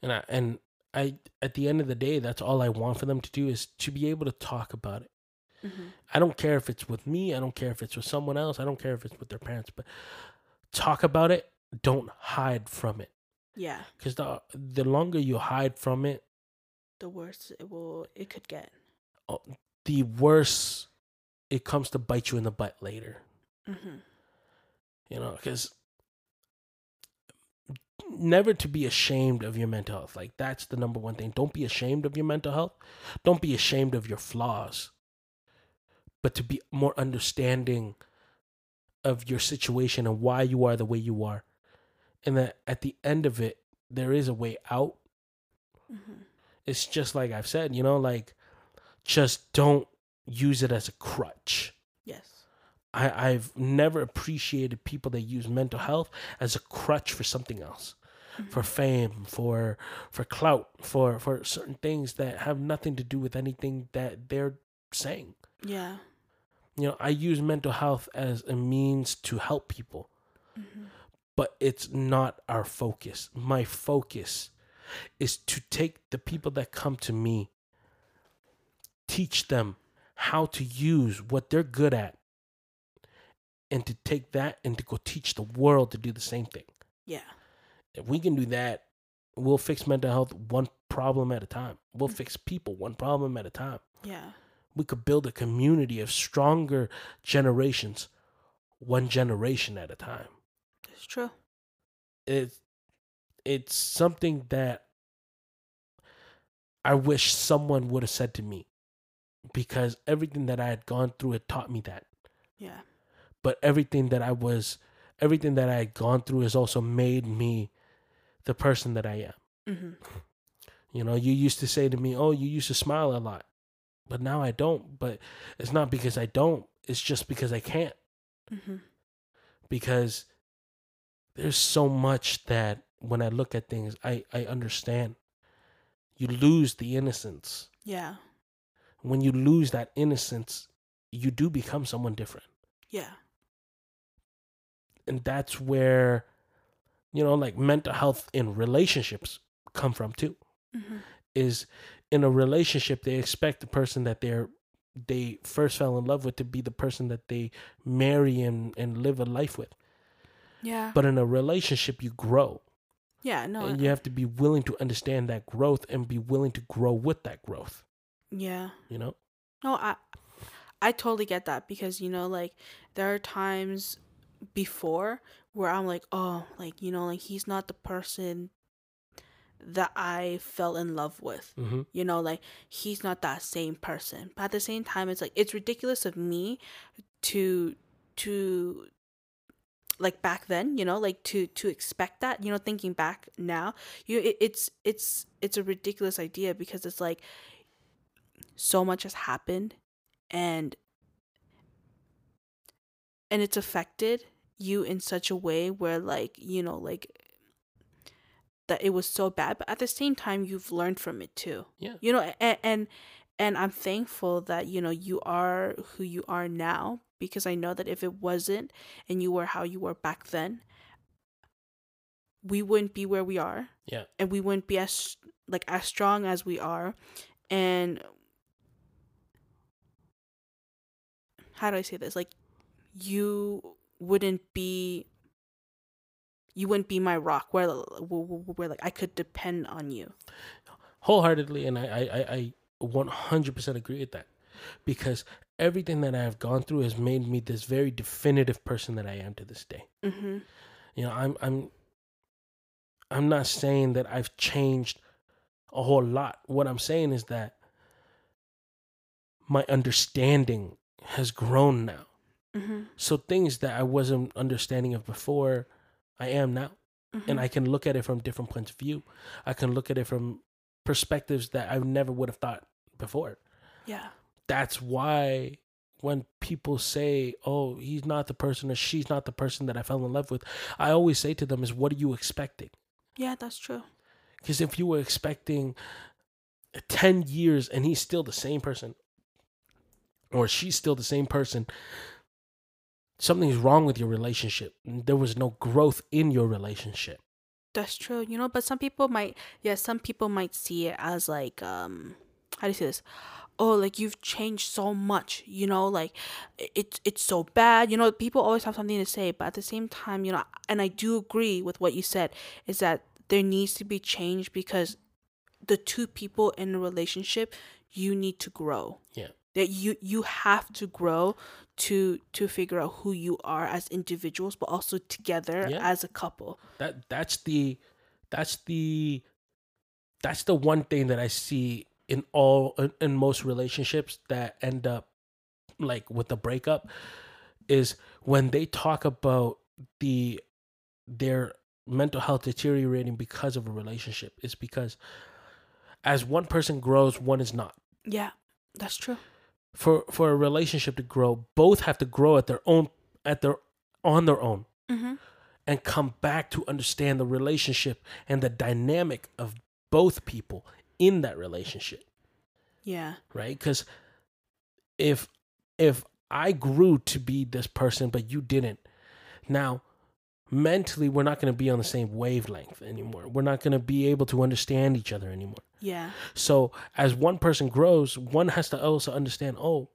And i and i at the end of the day that's all i want for them to do is to be able to talk about it hmm i don't care if it's with me i don't care if it's with someone else i don't care if it's with their parents but talk about it don't hide from it Yeah, because the the longer you hide from it the worse it will it could get. Oh, the worse it comes to bite you in the butt later. hmm You know, because never to be ashamed of your mental health. Like that's the number one thing. Don't be ashamed of your mental health. Don't be ashamed of your flaws. But to be more understanding of your situation and why you are the way you are. And that at the end of it, there is a way out. hmm It's just like I've said, you know, like just don't use it as a crutch. I, I've never appreciated people that use mental health as a crutch for something else, for fame, for for clout, for for certain things that have nothing to do with anything that they're saying. Yeah. You know, I use mental health as a means to help people, hmm but it's not our focus. My focus is to take the people that come to me, teach them how to use what they're good at, and to take that and to go teach the world to do the same thing. Yeah. If we can do that, we'll fix mental health one problem at a time. We'll mm. fix people one problem at a time. Yeah. We could build a community of stronger generations, one generation at a time. It's true. it's it's something that I wish someone would have said to me because everything that I had gone through had taught me that. Yeah. But everything that I was everything that I had gone through has also made me the person that I am. hmm You know, you used to say to me, "Oh, you used to smile a lot." But now I don't, but it's not because I don't, it's just because I can't hmm because there's so much that when I look at things, I, I understand. You lose the innocence. Yeah. When you lose that innocence, you do become someone different. Yeah. And that's where, you know, like mental health in relationships come from too. hmm Is in a relationship they expect the person that they're they first fell in love with to be the person that they marry and and live a life with Yeah. but in a relationship you grow yeah. No. and you have to be willing to understand that growth and be willing to grow with that growth yeah. you know No, I I totally get that because you know like there are times before where I'm like, "Oh, like, you know, like he's not the person that I fell in love with." mm-hmm. You know, like he's not that same person. But at the same time it's like it's ridiculous of me to to like back then, you know, like to to expect that, you know, thinking back now, you it, it's it's it's a ridiculous idea because it's like so much has happened and and it's affected you in such a way where like you know like that it was so bad but at the same time you've learned from it too. Yeah. you know and and, and i'm thankful that you know you are who you are now because i know that if it wasn't and you were how you were back then we wouldn't be where we are. Yeah. And we wouldn't be as like as strong as we are. And how do i say this? Like you wouldn't be you wouldn't be my rock where where, like i could depend on you. Wholeheartedly and i i i, I 100% agree with that because everything that i've gone through has made me this very definitive person that i am to this day. Mm-hmm. you know i'm i'm i'm not saying that i've changed a whole lot. What i'm saying is that my understanding has grown now Mm-hmm. so things that i wasn't understanding of before i am now Mm-hmm. and i can look at it from different points of view i can look at it from perspectives that i never would have thought before yeah that's why when people say, "Oh, he's not the person or she's not the person that I fell in love with," I always say to them is, "What are you expecting?" yeah that's true Because if you were expecting 10 years and he's still the same person or she's still the same person, something's wrong with your relationship. There was no growth in your relationship. That's true, you know, but some people might yeah, some people might see it as like um how do you say this? Oh, like you've changed so much, you know, like it's it's so bad. You know, people always have something to say, but at the same time, you know, and I do agree with what you said is that there needs to be change because the two people in a relationship, you need to grow. Yeah. That you you have to grow to to figure out who you are as individuals, but also together Yeah. as a couple. That that's the that's the that's the one thing that I see in all in, in most relationships that end up like with the breakup is when they talk about the their mental health deteriorating because of a relationship is because as one person grows one is not Yeah, that's true. For for a relationship to grow both have to grow at their own at their on their own Mm-hmm. and come back to understand the relationship and the dynamic of both people in that relationship Yeah. right because if if i grew to be this person but you didn't now mentally we're not going to be on the same wavelength anymore we're not going to be able to understand each other anymore Yeah. so as one person grows one has to also understand oh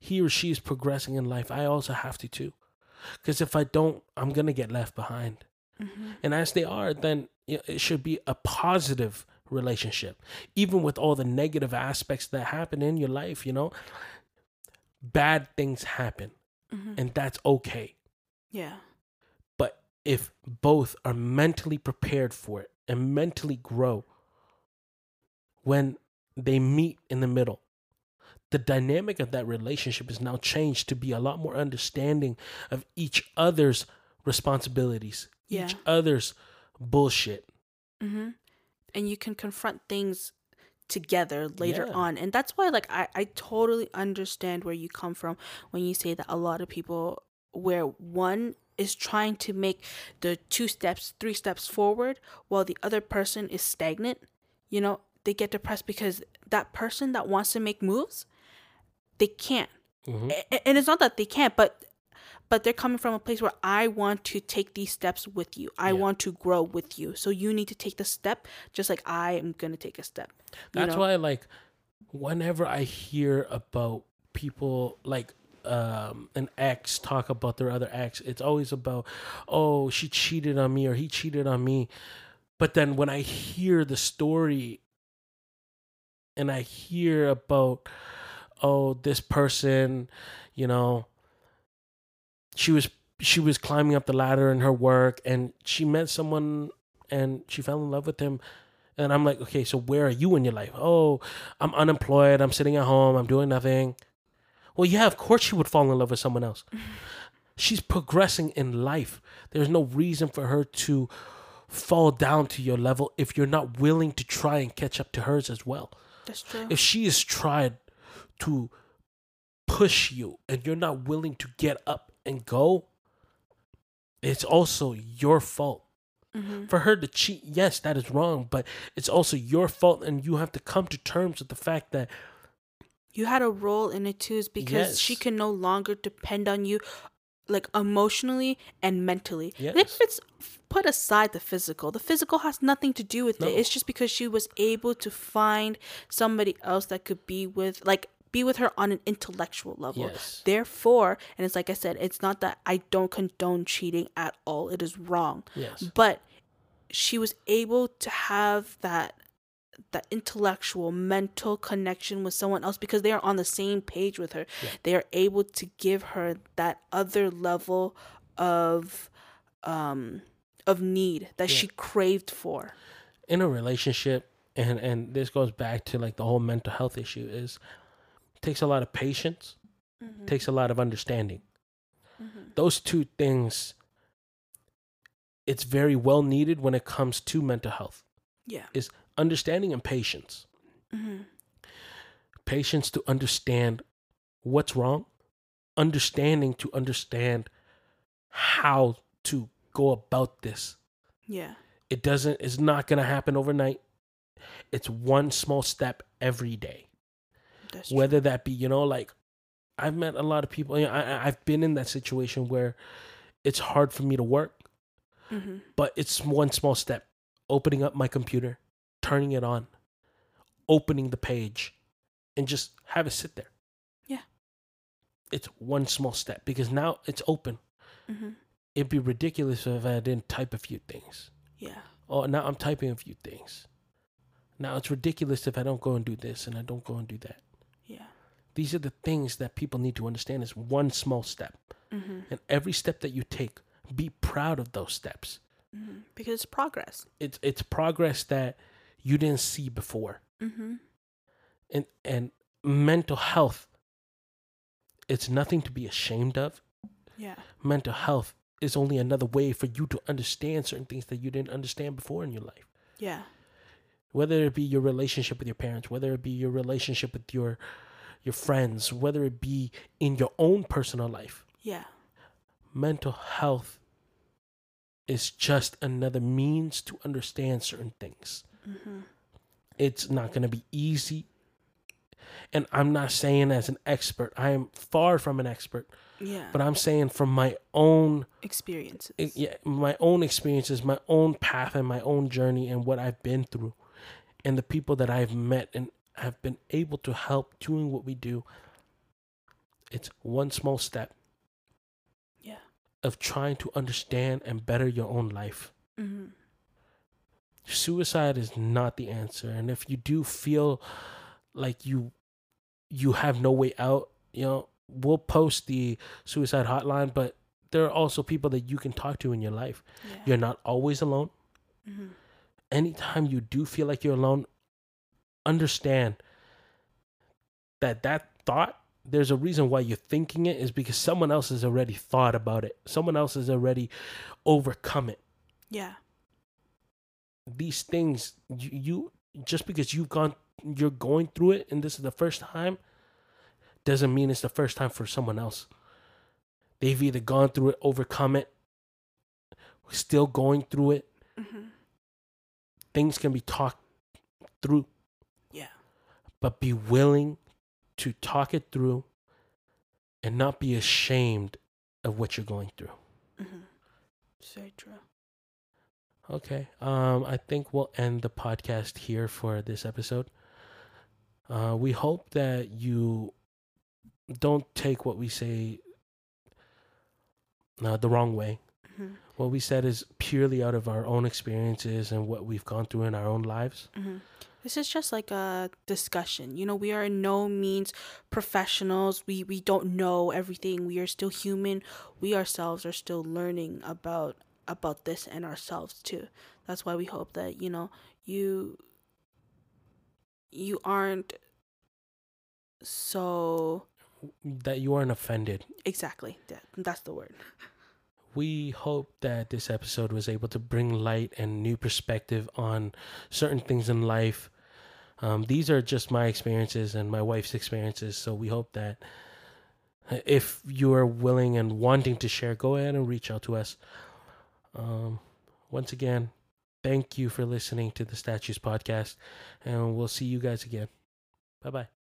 he or she is progressing in life i also have to too because if i don't i'm going to get left behind Mm-hmm. and as they are then it should be a positive relationship even with all the negative aspects that happen in your life you know bad things happen Mm-hmm. and that's okay Yeah. but if both are mentally prepared for it and mentally grow when they meet in the middle the dynamic of that relationship is now changed to be a lot more understanding of each other's responsibilities Yeah. each other's bullshit Mm-hmm. And you can confront things together later Yeah. on. And that's why, like, I, I totally understand where you come from when you say that a lot of people, where one is trying to make the two steps, three steps forward, while the other person is stagnant, you know, they get depressed because that person that wants to make moves, they can't. Mhm. And it's not that they can't, but but they're coming from a place where I want to take these steps with you. I Yeah. want to grow with you. So you need to take the step just like I am going to take a step. That's know? why, like, whenever I hear about people like um, an ex talk about their other ex, it's always about, oh, she cheated on me or he cheated on me. But then when I hear the story and I hear about, oh, this person, you know, she was she was climbing up the ladder in her work and she met someone and she fell in love with him and I'm like, okay, so where are you in your life? Oh, I'm unemployed. I'm sitting at home. I'm doing nothing. Well, yeah, of course she would fall in love with someone else. She's progressing in life. There's no reason for her to fall down to your level if you're not willing to try and catch up to hers as well. That's true. If she has tried to push you and you're not willing to get up and go, it's also your fault. Hmm for her to cheat yes that is wrong but it's also your fault and you have to come to terms with the fact that You had a role in it too, is because she can no longer depend on you, like emotionally and mentally. And Yes. if it's put aside the physical, the physical has nothing to do with No. it. It's just because she was able to find somebody else that could be with, like, be with her on an intellectual level. Yes. Therefore, and it's like I said, it's not that I don't condone cheating at all. It is wrong. yes But she was able to have that that intellectual mental connection with someone else because they are on the same page with her. They are able to give her that other level of um of need that she craved for. In a relationship and and this goes back to like the whole mental health issue is takes a lot of patience takes a lot of understanding. Those two things it's very well needed when it comes to mental health. Yeah. Is understanding and patience patience to understand what's wrong, understanding to understand how to go about this. yeah It doesn't, it's not going to happen overnight. It's one small step every day. that's true. Whether that be, you know, like I've met a lot of people, you know, I, I've been in that situation where it's hard for me to work, Mhm. but it's one small step opening up my computer, turning it on, opening the page, and just have it sit there. Yeah. It's one small step because now it's open. Mhm. It'd be ridiculous if I didn't type a few things. yeah Oh, now I'm typing a few things. Now it's ridiculous if I don't go and do this and I don't go and do that. yeah These are the things that people need to understand is one small step. Mhm. And every step that you take, be proud of those steps. Mhm. because it's progress It's it's progress that you didn't see before. mm-hmm. And and mental health it's nothing to be ashamed of. yeah Mental health is only another way for you to understand certain things that you didn't understand before in your life. yeah whether it be your relationship with your parents, whether it be your relationship with your your friends, whether it be in your own personal life. yeah Mental health is just another means to understand certain things. Mm-hmm. It's not going to be easy. And I'm not saying as an expert, I am far from an expert, yeah but I'm saying from my own experiences yeah, my own experiences, my own path and my own journey and what I've been through and the people that I've met and have been able to help doing what we do. It's one small step yeah of trying to understand and better your own life. mm-hmm. Suicide is not the answer. And if you do feel like you you have no way out, you know, we'll post the suicide hotline, but there are also people that you can talk to in your life. yeah You're not always alone. mm-hmm. anytime you do feel like you're alone, understand that that thought, there's a reason why you're thinking it is because someone else has already thought about it. Someone else has already overcome it. yeah These things, you, you just because you've gone, you're going through it, and this is the first time, doesn't mean it's the first time for someone else. They've either gone through it, overcome it, still going through it. mm-hmm. Things can be talked through. yeah but be willing to talk it through and not be ashamed of what you're going through. Mm-hmm. Very true. Okay. Um, I think we'll end the podcast here for this episode. Uh, we hope that you don't take what we say uh, the wrong way. Mm-hmm. What we said is purely out of our own experiences and what we've gone through in our own lives. Mm-hmm. This is just like a discussion. You know, we are in no means professionals. We we don't know everything. We are still human. We ourselves are still learning about about this and ourselves too. That's why we hope that, you know, you you aren't so That you aren't offended. exactly that, that's the word. We hope that this episode was able to bring light and new perspective on certain things in life. Um, these are just my experiences and my wife's experiences. So we hope that if you are willing and wanting to share, go ahead and reach out to us. Um, once again, thank you for listening to the Statues Podcast, and we'll see you guys again. Bye bye.